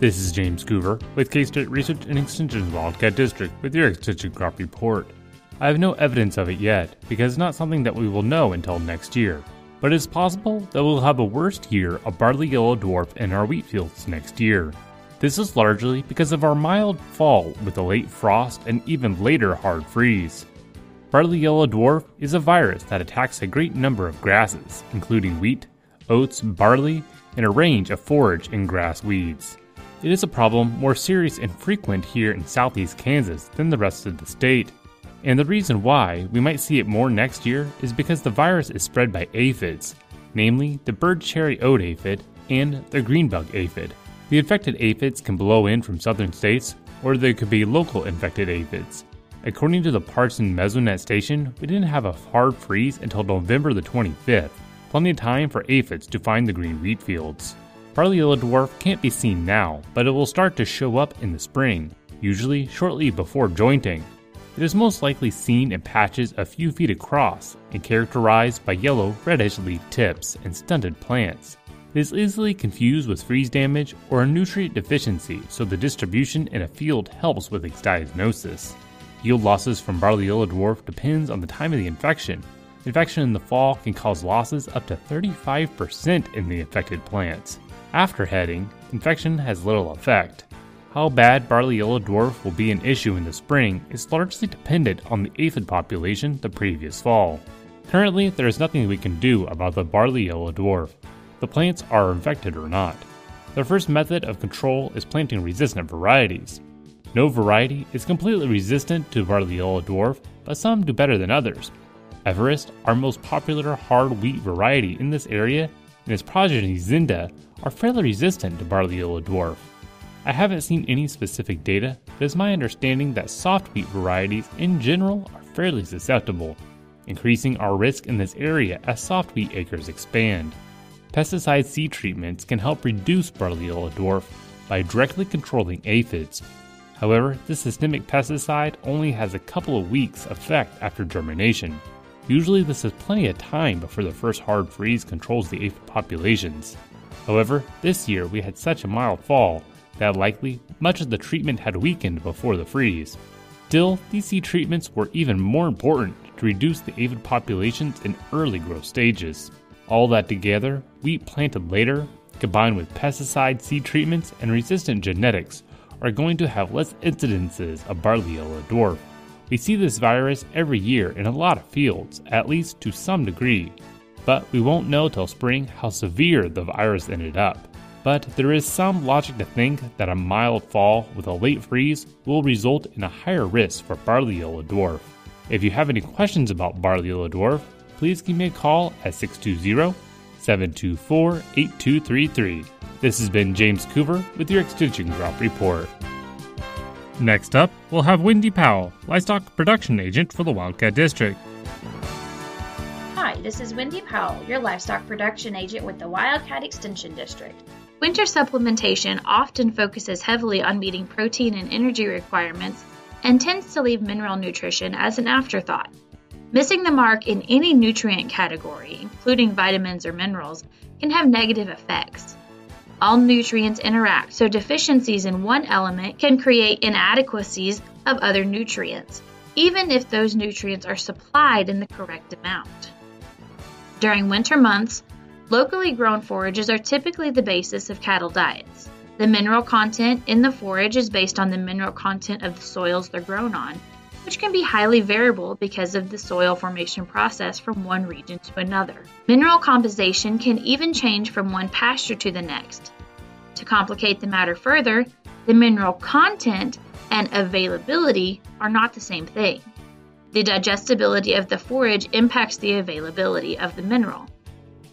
This is James Coover with K State Research and Extension's Wildcat District with your Extension Crop Report. I have no evidence of it yet because it's not something that we will know until next year. But it's possible that we'll have a worst year of barley yellow dwarf in our wheat fields next year. This is largely because of our mild fall with a late frost and even later hard freeze. Barley yellow dwarf is a virus that attacks a great number of grasses, including wheat, oats, barley, and a range of forage and grass weeds. It is a problem more serious and frequent here in southeast Kansas than the rest of the state. And the reason why we might see it more next year is because the virus is spread by aphids, namely the bird cherry oat aphid and the greenbug aphid. The infected aphids can blow in from southern states, or they could be local infected aphids. According to the Parsons Mesonet station, we didn't have a hard freeze until November the 25th, plenty of time for aphids to find the green wheat fields. Barley yellow dwarf can't be seen now, but it will start to show up in the spring, usually shortly before jointing. It is most likely seen in patches a few feet across and characterized by yellow reddish leaf tips and stunted plants. It is easily confused with freeze damage or a nutrient deficiency, so the distribution in a field helps with its diagnosis. Yield losses from barley yellow dwarf depends on the time of the infection. Infection in the fall can cause losses up to 35% in the affected plants. After heading, infection has little effect. How bad barley yellow dwarf will be an issue in the spring is largely dependent on the aphid population the previous fall. Currently, there is nothing we can do about the barley yellow dwarf the plants are infected or not. The first method of control is planting resistant varieties. No variety is completely resistant to barley yellow dwarf, but some do better than others. Everest, our most popular hard wheat variety in this area, and its progeny Zenda are fairly resistant to barley yellow dwarf. I haven't seen any specific data, but it's my understanding that soft wheat varieties in general are fairly susceptible, increasing our risk in this area as soft wheat acres expand. Pesticide seed treatments can help reduce barley yellow dwarf by directly controlling aphids. However, this systemic pesticide only has a couple of weeks effect after germination. Usually, this is plenty of time before the first hard freeze controls the aphid populations. However, this year we had such a mild fall that likely much of the treatment had weakened before the freeze. Still, these seed treatments were even more important to reduce the aphid populations in early growth stages. All that together, wheat planted later, combined with pesticide seed treatments and resistant genetics, are going to have less incidences of barley yellow dwarf. We see this virus every year in a lot of fields, at least to some degree, but we won't know till spring how severe the virus ended up. But there is some logic to think that a mild fall with a late freeze will result in a higher risk for barley yellow dwarf. If you have any questions about barley yellow dwarf, please give me a call at 620 724 8233. This has been James Coover with your Extension Crop Report. Next up, we'll have Wendy Powell, Livestock Production Agent for the Wildcat District. Hi, this is Wendy Powell, your Livestock Production Agent with the Wildcat Extension District. Winter supplementation often focuses heavily on meeting protein and energy requirements and tends to leave mineral nutrition as an afterthought. Missing the mark in any nutrient category, including vitamins or minerals, can have negative effects. All nutrients interact, so deficiencies in one element can create inadequacies of other nutrients, even if those nutrients are supplied in the correct amount. During winter months, locally grown forages are typically the basis of cattle diets. The mineral content in the forage is based on the mineral content of the soils they're grown on, which can be highly variable because of the soil formation process from one region to another. Mineral composition can even change from one pasture to the next. To complicate the matter further, the mineral content and availability are not the same thing. The digestibility of the forage impacts the availability of the mineral.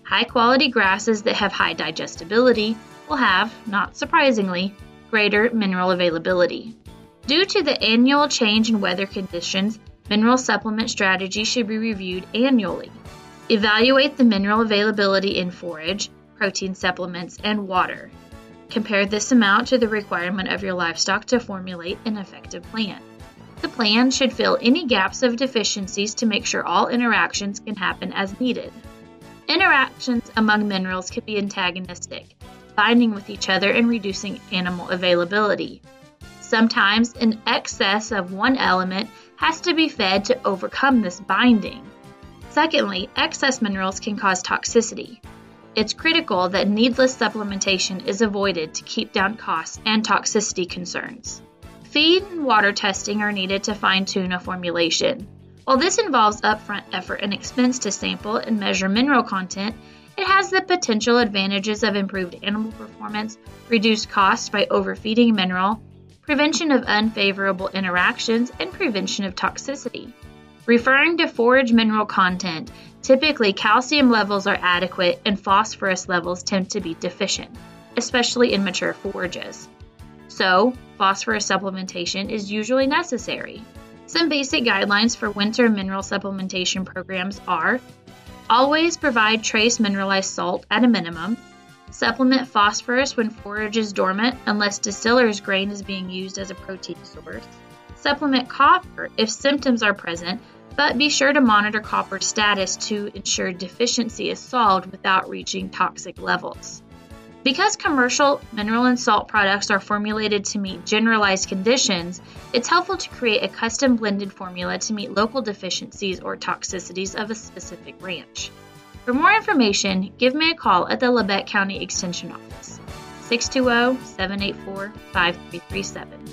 High quality grasses that have high digestibility will have, not surprisingly, greater mineral availability. Due to the annual change in weather conditions, mineral supplement strategy should be reviewed annually. Evaluate the mineral availability in forage, protein supplements, and water. Compare this amount to the requirement of your livestock to formulate an effective plan. The plan should fill any gaps of deficiencies to make sure all interactions can happen as needed. Interactions among minerals can be antagonistic. binding with each other and reducing animal availability. Sometimes an excess of one element has to be fed to overcome this binding. Secondly, excess minerals can cause toxicity. It's critical that needless supplementation is avoided to keep down costs and toxicity concerns. Feed and water testing are needed to fine tune a formulation. While this involves upfront effort and expense to sample and measure mineral content, it has the potential advantages of improved animal performance, reduced costs by overfeeding mineral, prevention of unfavorable interactions, and prevention of toxicity. Referring to forage mineral content, typically calcium levels are adequate and phosphorus levels tend to be deficient, especially in mature forages. So, phosphorus supplementation is usually necessary. Some basic guidelines for winter mineral supplementation programs are always provide trace mineralized salt at a minimum, supplement phosphorus when forage is dormant unless distiller's grain is being used as a protein source, supplement copper if symptoms are present, but be sure to monitor copper status to ensure deficiency is solved without reaching toxic levels. Because commercial mineral and salt products are formulated to meet generalized conditions, it's helpful to create a custom blended formula to meet local deficiencies or toxicities of a specific ranch. For more information, give me a call at the Labette County Extension Office, 620 784 5337.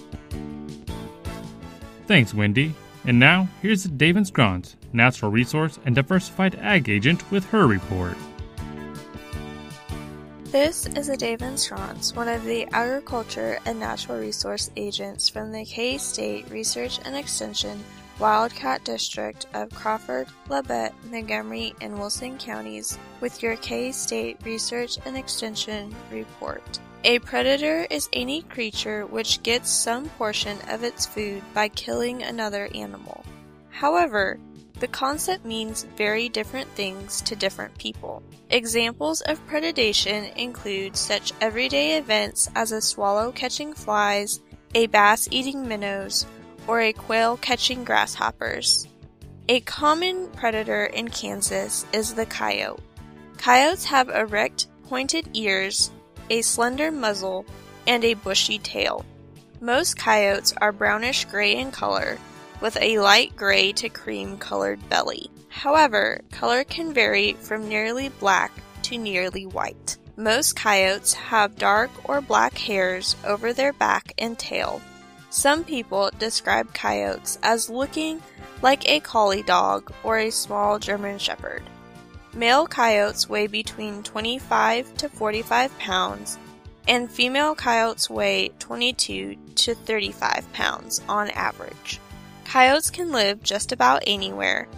Thanks, Wendy. And now, here's David Scronce, Natural Resource and Diversified Ag Agent, with her report. This is Adaven Scronce, one of the Agriculture and Natural Resource Agents from the K-State Research and Extension Wildcat District of Crawford, Labette, Montgomery, and Wilson counties with your K-State Research and Extension report. A predator is any creature which gets some portion of its food by killing another animal. However, the concept means very different things to different people. Examples of predation include such everyday events as a swallow catching flies, a bass eating minnows, or a quail catching grasshoppers. A common predator in Kansas is the coyote. Coyotes have erect, pointed ears, a slender muzzle, and a bushy tail. Most coyotes are brownish gray in color, with a light gray to cream colored belly. However, color can vary from nearly black to nearly white. Most coyotes have dark or black hairs over their back and tail. Some people describe coyotes as looking like a collie dog or a small German shepherd. Male coyotes weigh between 25 to 45 pounds, and female coyotes weigh 22 to 35 pounds on average. Coyotes can live just about anywhere.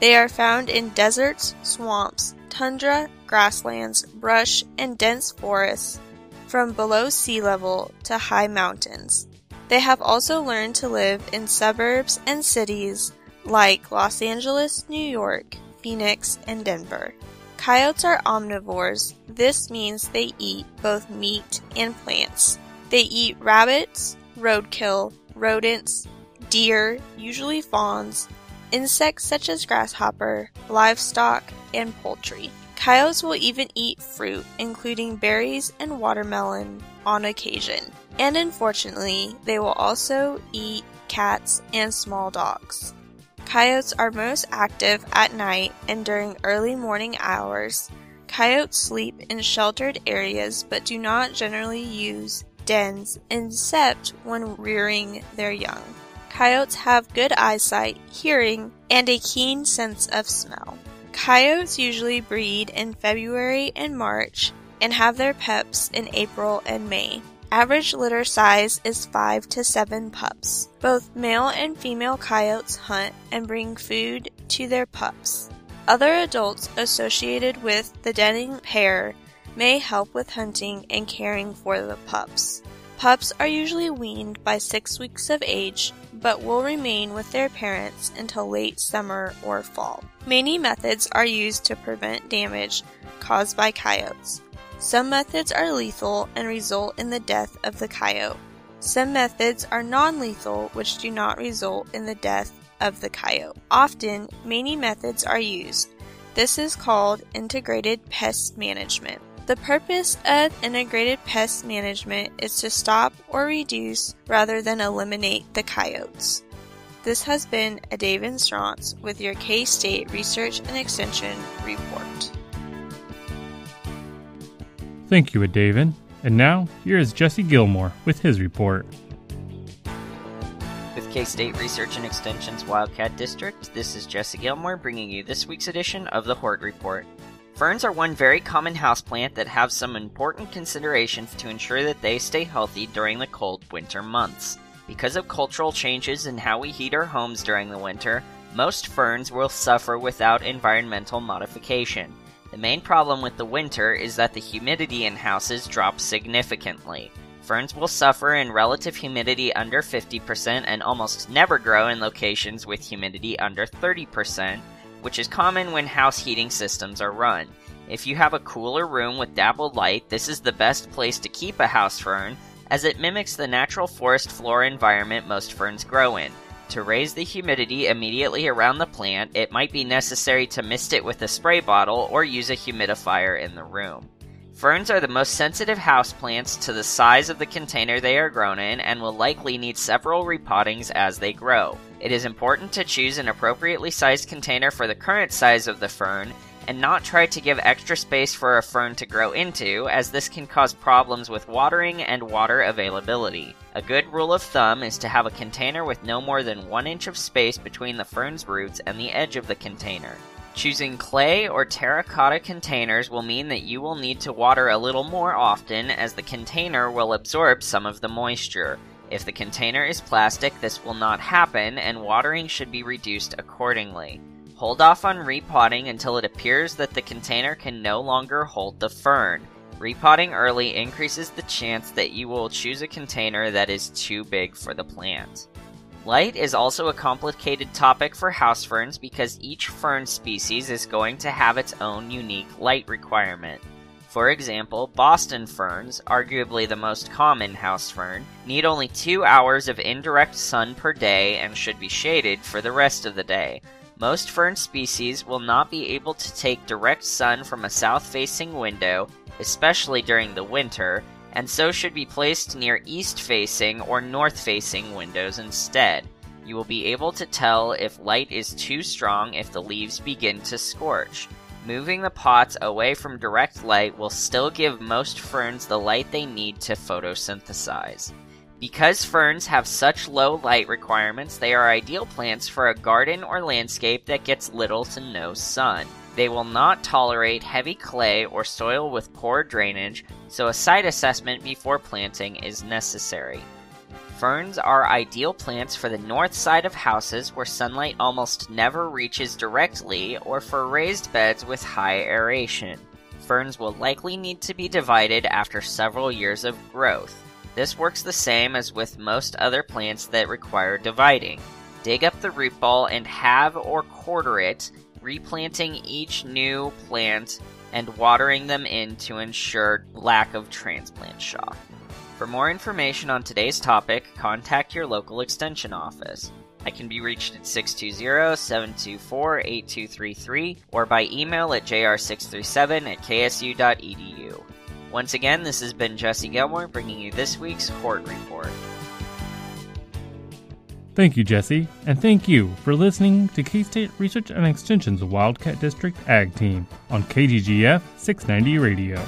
They are found in deserts, swamps, tundra, grasslands, brush, and dense forests, from below sea level to high mountains. They have also learned to live in suburbs and cities like Los Angeles, New York, Phoenix, and Denver. Coyotes are omnivores. This means they eat both meat and plants. They eat rabbits, roadkill, rodents, deer, usually fawns, insects such as grasshopper, livestock, and poultry. Coyotes will even eat fruit, including berries and watermelon, on occasion. And unfortunately, they will also eat cats and small dogs. Coyotes are most active at night and during early morning hours. Coyotes sleep in sheltered areas but do not generally use dens except when rearing their young. Coyotes have good eyesight, hearing, and a keen sense of smell. Coyotes usually breed in February and March and have their pups in April and May. Average litter size is 5 to 7 pups. Both male and female coyotes hunt and bring food to their pups. Other adults associated with the denning pair may help with hunting and caring for the pups. Pups are usually weaned by 6 weeks of age but will remain with their parents until late summer or fall. Many methods are used to prevent damage caused by coyotes. Some methods are lethal and result in the death of the coyote. Some methods are non lethal, which do not result in the death of the coyote. Often, many methods are used. This is called integrated pest management. The purpose of integrated pest management is to stop or reduce rather than eliminate the coyotes. This has been Adaven Scronce with your K State Research and Extension report. Thank you, Adaven. And now, here is Jesse Gilmore with his report. With K State Research and Extension's Wildcat District, this is Jesse Gilmore bringing you this week's edition of the Hort Report. Ferns are one very common houseplant that have some important considerations to ensure that they stay healthy during the cold winter months. Because of cultural changes in how we heat our homes during the winter, most ferns will suffer without environmental modification. The main problem with the winter is that the humidity in houses drops significantly. Ferns will suffer in relative humidity under 50% and almost never grow in locations with humidity under 30%, which is common when house heating systems are run. If you have a cooler room with dappled light, this is the best place to keep a house fern as it mimics the natural forest floor environment most ferns grow in. To raise the humidity immediately around the plant, it might be necessary to mist it with a spray bottle or use a humidifier in the room. Ferns are the most sensitive houseplants to the size of the container they are grown in and will likely need several repottings as they grow. It is important to choose an appropriately sized container for the current size of the fern and not try to give extra space for a fern to grow into, as this can cause problems with watering and water availability. A good rule of thumb is to have a container with no more than 1 inch of space between the fern's roots and the edge of the container. Choosing clay or terracotta containers will mean that you will need to water a little more often as the container will absorb some of the moisture. If the container is plastic, this will not happen and watering should be reduced accordingly. Hold off on repotting until it appears that the container can no longer hold the fern. Repotting early increases the chance that you will choose a container that is too big for the plant. Light is also a complicated topic for house ferns because each fern species is going to have its own unique light requirement. For example, Boston ferns, arguably the most common house fern, need only two hours of indirect sun per day and should be shaded for the rest of the day, most fern species will not be able to take direct sun from a south facing window, especially during the winter, and so should be placed near east facing or north facing windows instead. You will be able to tell if light is too strong if the leaves begin to scorch. Moving the pots away from direct light will still give most ferns the light they need to photosynthesize. Because ferns have such low light requirements, they are ideal plants for a garden or landscape that gets little to no sun. They will not tolerate heavy clay or soil with poor drainage, so a site assessment before planting is necessary. Ferns are ideal plants for the north side of houses where sunlight almost never reaches directly or for raised beds with high aeration. Ferns will likely need to be divided after several years of growth. This works the same as with most other plants that require dividing. Dig up the root ball and halve or quarter it, replanting each new plant and watering them in to ensure lack of transplant shock. For more information on today's topic, contact your local extension office. I can be reached at 620 724 8233 or by email at jr637 at ksu.edu. Once again, this has been Jesse Gilmore bringing you this week's Hort Report. Thank you, Jesse, and thank you for listening to K State Research and Extension's Wildcat District Ag Team on KGGF 690 Radio.